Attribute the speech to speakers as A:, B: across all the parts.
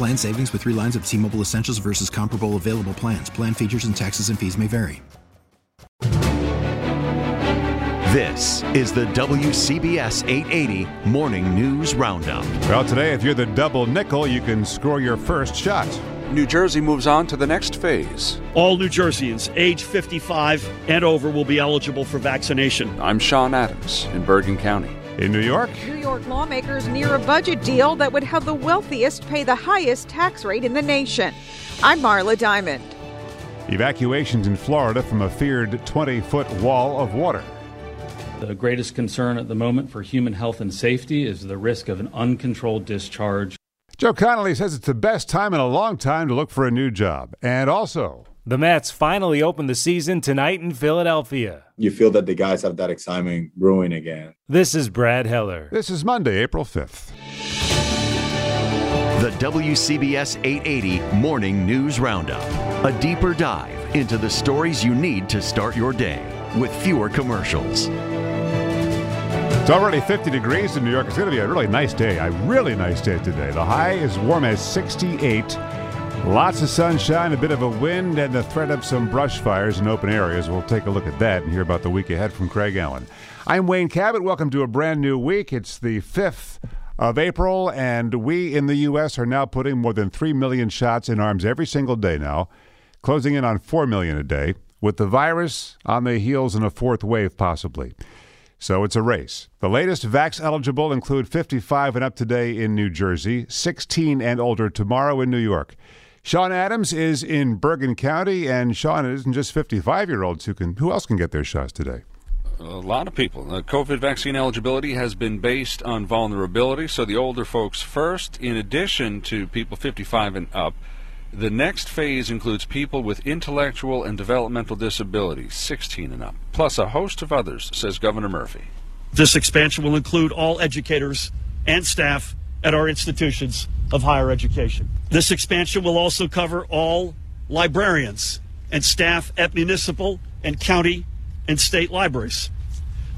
A: Plan savings with three lines of T Mobile Essentials versus comparable available plans. Plan features and taxes and fees may vary.
B: This is the WCBS 880 Morning News Roundup.
C: Well, today, if you're the double nickel, you can score your first shot.
D: New Jersey moves on to the next phase.
E: All New Jerseyans age 55 and over will be eligible for vaccination.
D: I'm Sean Adams in Bergen County.
C: In New York,
F: New York lawmakers near a budget deal that would have the wealthiest pay the highest tax rate in the nation. I'm Marla Diamond.
C: evacuations in Florida from a feared 20 foot wall of water.
G: The greatest concern at the moment for human health and safety is the risk of an uncontrolled discharge.
C: Joe Connolly says it's the best time in a long time to look for a new job. And also,
H: The Mets finally open the season tonight in Philadelphia.
I: You feel that the guys have that excitement brewing again.
H: This is Brad Heller.
C: this is Monday, April 5th.
B: The WCBS 880 Morning News Roundup. A deeper dive into the stories you need to start your day with fewer commercials.
C: It's already 50 degrees in New York. It's going to be a really nice day, a really nice day today. The high is warm as 68. Lots of sunshine, a bit of a wind, and the threat of some brush fires in open areas. We'll take a look at that and hear about the week ahead from Craig Allen. I'm Wayne Cabot. Welcome to a brand new week. It's the 5th of April, and we in the U.S. are now putting more than 3 million shots in arms every single day now, closing in on 4 million a day, with the virus on the heels in a fourth wave possibly. So it's a race. The latest vax eligible include 55 and up today in New Jersey, 16 and older tomorrow in New York. Sean Adams is in Bergen County, and Sean it isn't just 55 year olds who can. Who else can get their shots today?
D: A lot of people. Uh, COVID vaccine eligibility has been based on vulnerability, so the older folks first, in addition to people 55 and up. The next phase includes people with intellectual and developmental disabilities, 16 and up, plus a host of others, says Governor Murphy.
E: This expansion will include all educators and staff at our institutions of higher education. This expansion will also cover all librarians and staff at municipal and county and state libraries.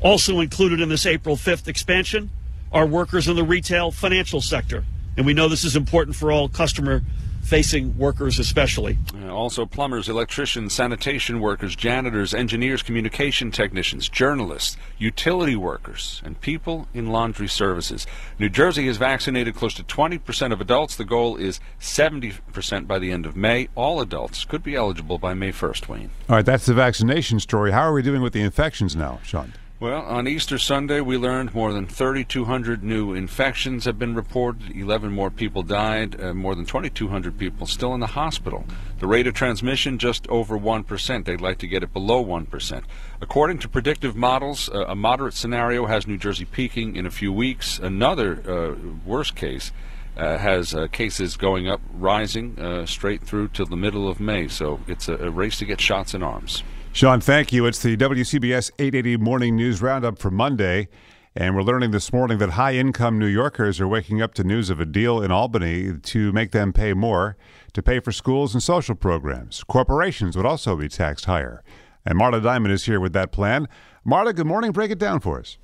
E: Also included in this April 5th expansion are workers in the retail financial sector. And we know this is important for all customer facing workers, especially.
D: Uh, also, plumbers, electricians, sanitation workers, janitors, engineers, communication technicians, journalists, utility workers, and people in laundry services. New Jersey has vaccinated close to 20% of adults. The goal is 70% by the end of May. All adults could be eligible by May 1st, Wayne.
C: All right, that's the vaccination story. How are we doing with the infections now, Sean?
D: Well, on Easter Sunday, we learned more than 3,200 new infections have been reported. 11 more people died. Uh, more than 2,200 people still in the hospital. The rate of transmission just over 1%. They'd like to get it below 1%. According to predictive models, uh, a moderate scenario has New Jersey peaking in a few weeks. Another uh, worst case uh, has uh, cases going up, rising uh, straight through till the middle of May. So it's a, a race to get shots in arms.
C: Sean, thank you. It's the WCBS 880 Morning News Roundup for Monday. And we're learning this morning that high income New Yorkers are waking up to news of a deal in Albany to make them pay more to pay for schools and social programs. Corporations would also be taxed higher. And Marla Diamond is here with that plan. Marla, good morning. Break it down for us.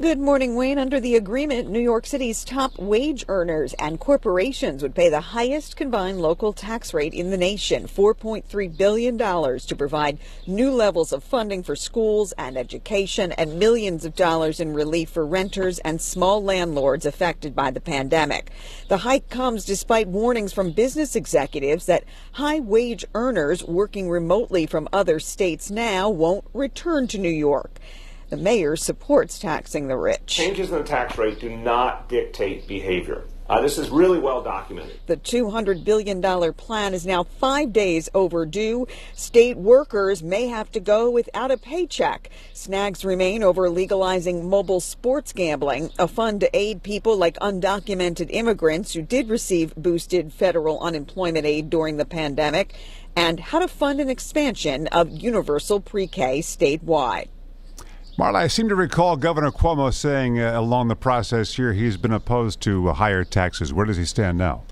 F: Good morning, Wayne. Under the agreement, New York City's top wage earners and corporations would pay the highest combined local tax rate in the nation, $4.3 billion, to provide new levels of funding for schools and education and millions of dollars in relief for renters and small landlords affected by the pandemic. The hike comes despite warnings from business executives that high wage earners working remotely from other states now won't return to New York. The mayor supports taxing the rich.
J: Changes in the tax rate do not dictate behavior. Uh, this is really well documented.
F: The $200 billion plan is now five days overdue. State workers may have to go without a paycheck. Snags remain over legalizing mobile sports gambling, a fund to aid people like undocumented immigrants who did receive boosted federal unemployment aid during the pandemic, and how to fund an expansion of universal pre K statewide.
C: Marla, I seem to recall Governor Cuomo saying uh, along the process here he's been opposed to uh, higher taxes. Where does he stand now?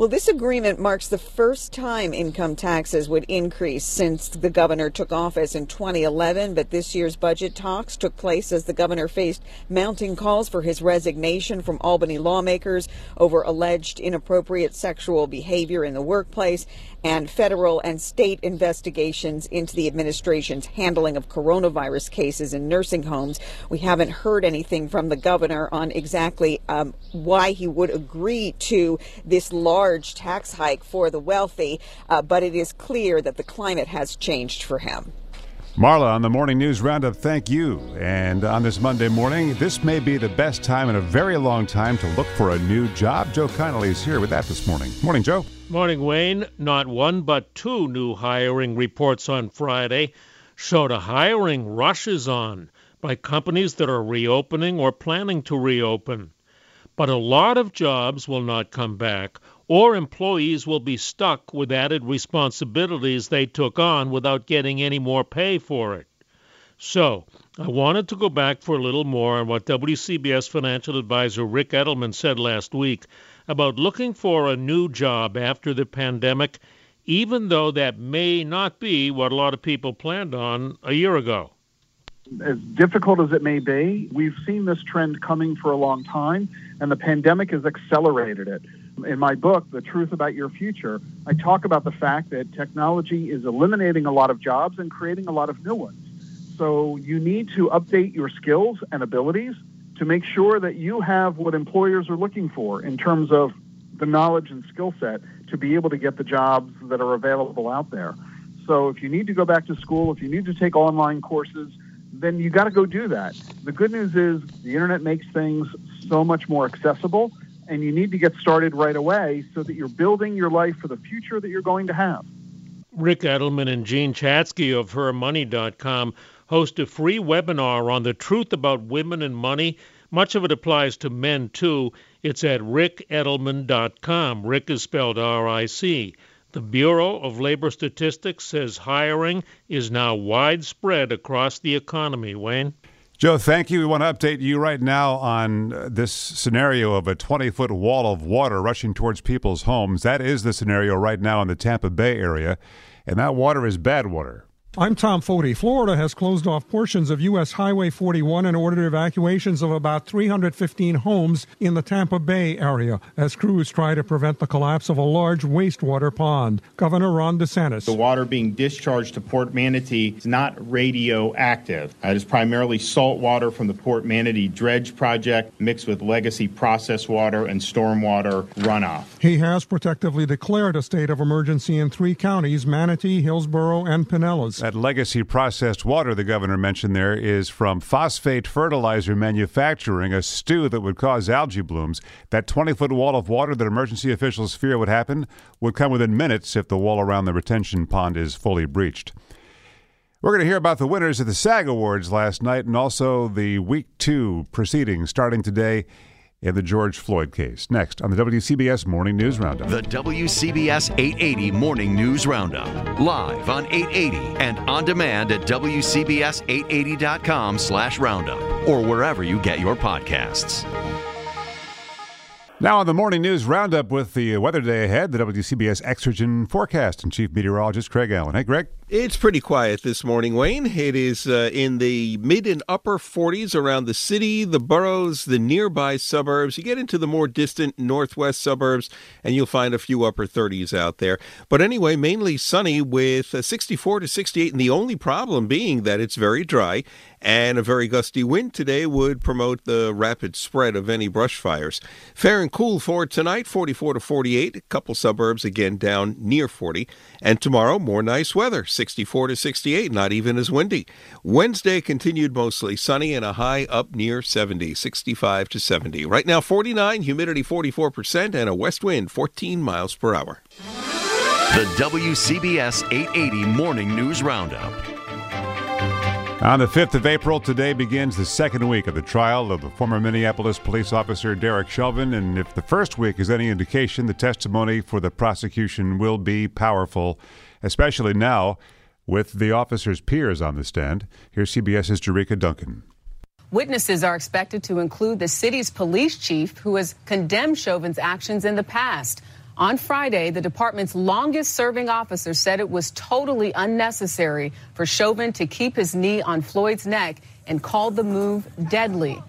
F: Well, this agreement marks the first time income taxes would increase since the governor took office in 2011. But this year's budget talks took place as the governor faced mounting calls for his resignation from Albany lawmakers over alleged inappropriate sexual behavior in the workplace and federal and state investigations into the administration's handling of coronavirus cases in nursing homes. We haven't heard anything from the governor on exactly um, why he would agree to this large tax hike for the wealthy, uh, but it is clear that the climate has changed for him.
C: Marla, on the Morning News Roundup, thank you. And on this Monday morning, this may be the best time in a very long time to look for a new job. Joe Connolly is here with that this morning. Morning, Joe.
K: Morning, Wayne. Not one, but two new hiring reports on Friday showed a hiring rush is on by companies that are reopening or planning to reopen. But a lot of jobs will not come back, or employees will be stuck with added responsibilities they took on without getting any more pay for it. So, I wanted to go back for a little more on what WCBS financial advisor Rick Edelman said last week about looking for a new job after the pandemic, even though that may not be what a lot of people planned on a year ago.
L: As difficult as it may be, we've seen this trend coming for a long time, and the pandemic has accelerated it. In my book, The Truth About Your Future, I talk about the fact that technology is eliminating a lot of jobs and creating a lot of new ones. So you need to update your skills and abilities to make sure that you have what employers are looking for in terms of the knowledge and skill set to be able to get the jobs that are available out there. So if you need to go back to school, if you need to take online courses, then you got to go do that. The good news is the internet makes things so much more accessible and you need to get started right away so that you're building your life for the future that you're going to have.
K: Rick Edelman and Jean Chatzky of HerMoney.com host a free webinar on the truth about women and money. Much of it applies to men too. It's at ricedelman.com. Rick is spelled R I C. The Bureau of Labor Statistics says hiring is now widespread across the economy. Wayne?
C: Joe, thank you. We want to update you right now on uh, this scenario of a 20 foot wall of water rushing towards people's homes. That is the scenario right now in the Tampa Bay area, and that water is bad water.
M: I'm Tom Foty. Florida has closed off portions of U.S. Highway 41 and ordered evacuations of about 315 homes in the Tampa Bay area as crews try to prevent the collapse of a large wastewater pond. Governor Ron DeSantis.
N: The water being discharged to Port Manatee is not radioactive. It is primarily salt water from the Port Manatee dredge project mixed with legacy process water and stormwater runoff.
M: He has protectively declared a state of emergency in three counties Manatee, Hillsborough, and Pinellas.
C: That legacy processed water the governor mentioned there is from phosphate fertilizer manufacturing, a stew that would cause algae blooms. That 20 foot wall of water that emergency officials fear would happen would come within minutes if the wall around the retention pond is fully breached. We're going to hear about the winners of the SAG Awards last night and also the week two proceedings starting today in the George Floyd case. Next on the WCBS Morning News Roundup.
B: The WCBS 880 Morning News Roundup. Live on 880 and on demand at WCBS880.com slash roundup or wherever you get your podcasts.
C: Now on the Morning News Roundup with the weather day ahead, the WCBS Exergen forecast and Chief Meteorologist Craig Allen. Hey, Greg.
O: It's pretty quiet this morning, Wayne. It is uh, in the mid and upper 40s around the city, the boroughs, the nearby suburbs. You get into the more distant northwest suburbs, and you'll find a few upper 30s out there. But anyway, mainly sunny with uh, 64 to 68, and the only problem being that it's very dry and a very gusty wind today would promote the rapid spread of any brush fires. Fair and cool for tonight, 44 to 48. A couple suburbs again down near 40. And tomorrow, more nice weather, 64 to 68, not even as windy. Wednesday continued mostly sunny and a high up near 70, 65 to 70. Right now, 49, humidity 44%, and a west wind 14 miles per hour.
B: The WCBS 880 Morning News Roundup.
C: On the 5th of April, today begins the second week of the trial of the former Minneapolis police officer Derek Chauvin. And if the first week is any indication, the testimony for the prosecution will be powerful, especially now with the officer's peers on the stand. Here's CBS's Jericka Duncan.
P: Witnesses are expected to include the city's police chief, who has condemned Chauvin's actions in the past. On Friday, the department's longest serving officer said it was totally unnecessary for Chauvin to keep his knee on Floyd's neck and called the move deadly.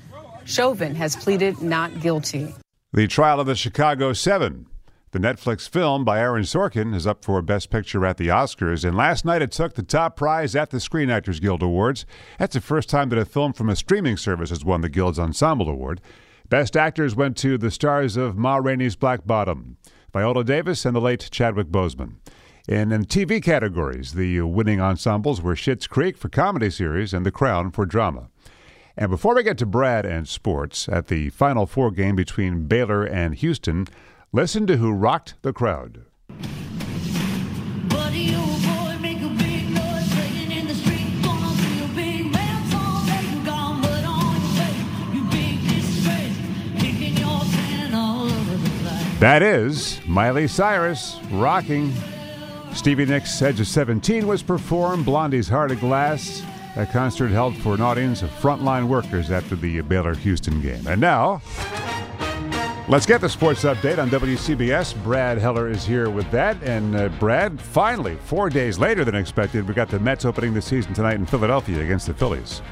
P: Chauvin has pleaded not guilty.
C: The trial of the Chicago Seven. The Netflix film by Aaron Sorkin is up for Best Picture at the Oscars, and last night it took the top prize at the Screen Actors Guild Awards. That's the first time that a film from a streaming service has won the Guild's Ensemble Award. Best actors went to the stars of Ma Rainey's Black Bottom. Viola Davis and the late Chadwick Boseman. And in TV categories, the winning ensembles were Schitt's Creek for comedy series and The Crown for drama. And before we get to Brad and sports, at the Final Four game between Baylor and Houston, listen to who rocked the crowd. That is Miley Cyrus rocking. Stevie Nicks' Edge of 17 was performed. Blondie's Heart of Glass. A concert held for an audience of frontline workers after the Baylor Houston game. And now, let's get the sports update on WCBS. Brad Heller is here with that. And uh, Brad, finally, four days later than expected, we got the Mets opening the season tonight in Philadelphia against the Phillies.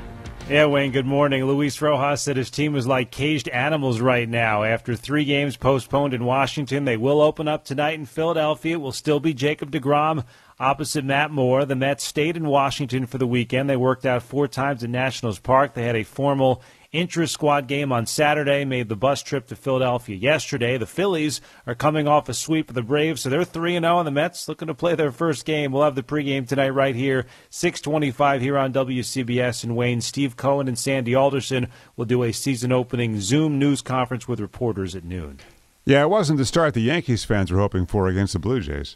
Q: Yeah, Wayne, good morning. Luis Rojas said his team was like caged animals right now. After three games postponed in Washington, they will open up tonight in Philadelphia. It will still be Jacob DeGrom opposite Matt Moore. The Mets stayed in Washington for the weekend. They worked out four times at Nationals Park. They had a formal intra squad game on Saturday, made the bus trip to Philadelphia yesterday. The Phillies are coming off a sweep of the Braves, so they're 3 0, on the Mets looking to play their first game. We'll have the pregame tonight right here, 625 here on WCBS and Wayne. Steve Cohen and Sandy Alderson will do a season opening Zoom news conference with reporters at noon.
C: Yeah, it wasn't the start the Yankees fans were hoping for against the Blue Jays.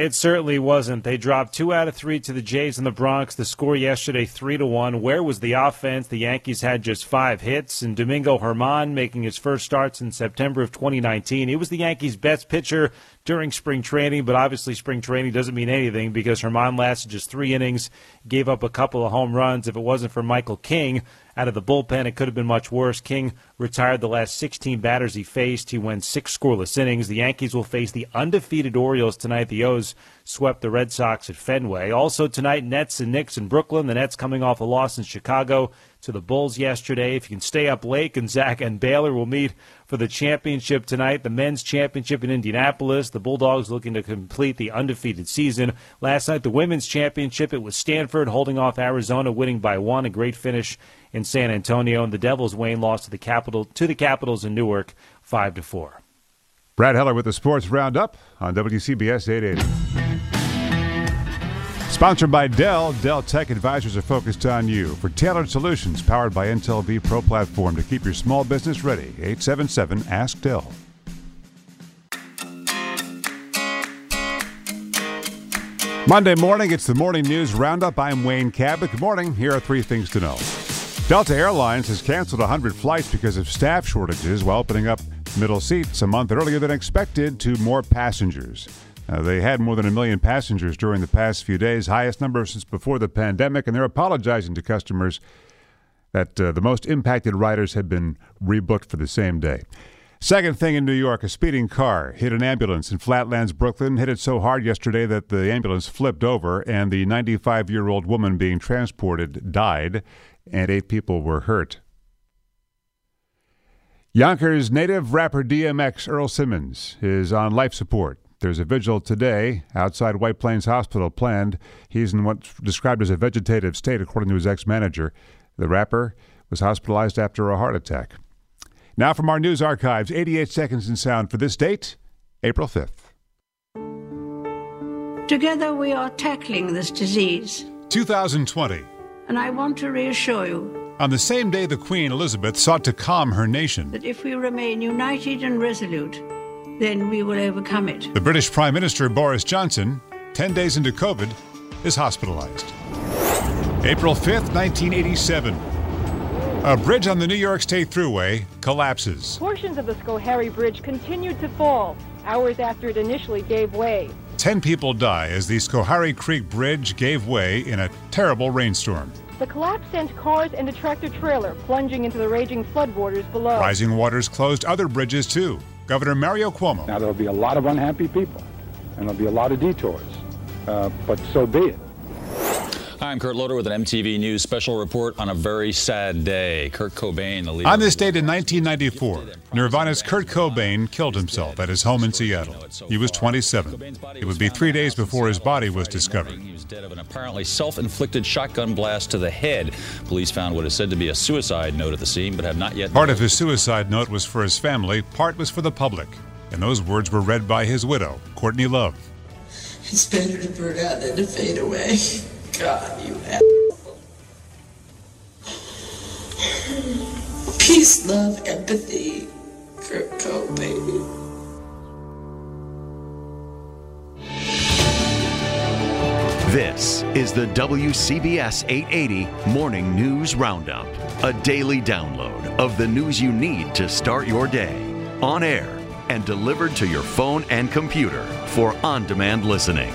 Q: It certainly wasn't. They dropped two out of three to the Jays in the Bronx. The score yesterday, three to one. Where was the offense? The Yankees had just five hits, and Domingo Germán making his first starts in September of 2019. He was the Yankees' best pitcher during spring training, but obviously spring training doesn't mean anything because Germán lasted just three innings, gave up a couple of home runs. If it wasn't for Michael King, out of the bullpen. It could have been much worse. King retired the last 16 batters he faced. He went six scoreless innings. The Yankees will face the undefeated Orioles tonight. The O's swept the Red Sox at Fenway. Also tonight, Nets and Knicks in Brooklyn. The Nets coming off a loss in Chicago to the Bulls yesterday. If you can stay up late, Gonzaga and Baylor will meet for the championship tonight. The men's championship in Indianapolis. The Bulldogs looking to complete the undefeated season. Last night, the women's championship. It was Stanford holding off Arizona, winning by one. A great finish in San Antonio, and the Devils Wayne lost to the capital to the Capitals in Newark, five to four.
C: Brad Heller with the Sports Roundup on WCBS 880. Sponsored by Dell, Dell Tech Advisors are focused on you for tailored solutions powered by Intel vPro platform to keep your small business ready. 877 Ask Dell. Monday morning, it's the Morning News Roundup. I'm Wayne Cabot. Good morning. Here are three things to know. Delta Airlines has canceled 100 flights because of staff shortages while opening up middle seats a month earlier than expected to more passengers. Uh, they had more than a million passengers during the past few days, highest number since before the pandemic, and they're apologizing to customers that uh, the most impacted riders had been rebooked for the same day. Second thing in New York, a speeding car hit an ambulance in Flatlands, Brooklyn. Hit it so hard yesterday that the ambulance flipped over, and the 95 year old woman being transported died, and eight people were hurt. Yonkers native rapper DMX Earl Simmons is on life support. There's a vigil today outside White Plains Hospital planned. He's in what's described as a vegetative state, according to his ex manager. The rapper was hospitalized after a heart attack. Now, from our news archives, 88 seconds in sound for this date, April 5th.
R: Together we are tackling this disease.
C: 2020.
R: And I want to reassure you
C: on the same day the Queen Elizabeth sought to calm her nation.
R: That if we remain united and resolute, then we will overcome it.
C: The British Prime Minister Boris Johnson, 10 days into COVID, is hospitalized. April 5th, 1987. A bridge on the New York State Thruway collapses.
S: Portions of the Schoharie Bridge continued to fall hours after it initially gave way.
C: Ten people die as the Schoharie Creek Bridge gave way in a terrible rainstorm.
S: The collapse sent cars and a tractor trailer plunging into the raging floodwaters below.
C: Rising waters closed other bridges too. Governor Mario Cuomo.
T: Now, there'll be a lot of unhappy people, and there'll be a lot of detours, uh, but so be it.
U: Hi, I'm Kurt Loder with an MTV News special report on a very sad day. Kurt Cobain, the leader.
C: On this date in 1994, Nirvana's Kurt Cobain killed himself at his home in Seattle. He was 27. It would be three days before his body was discovered.
U: He was dead of an apparently self-inflicted shotgun blast to the head. Police found what is said to be a suicide note at the scene, but have not yet.
C: Part of his suicide note was for his family. Part was for the public, and those words were read by his widow, Courtney Love.
V: It's better to burn out than to fade away. God, you asshole. Peace, love, empathy, Kurt Cobain.
B: This is the WCBS 880 Morning News Roundup, a daily download of the news you need to start your day, on air and delivered to your phone and computer for on demand listening.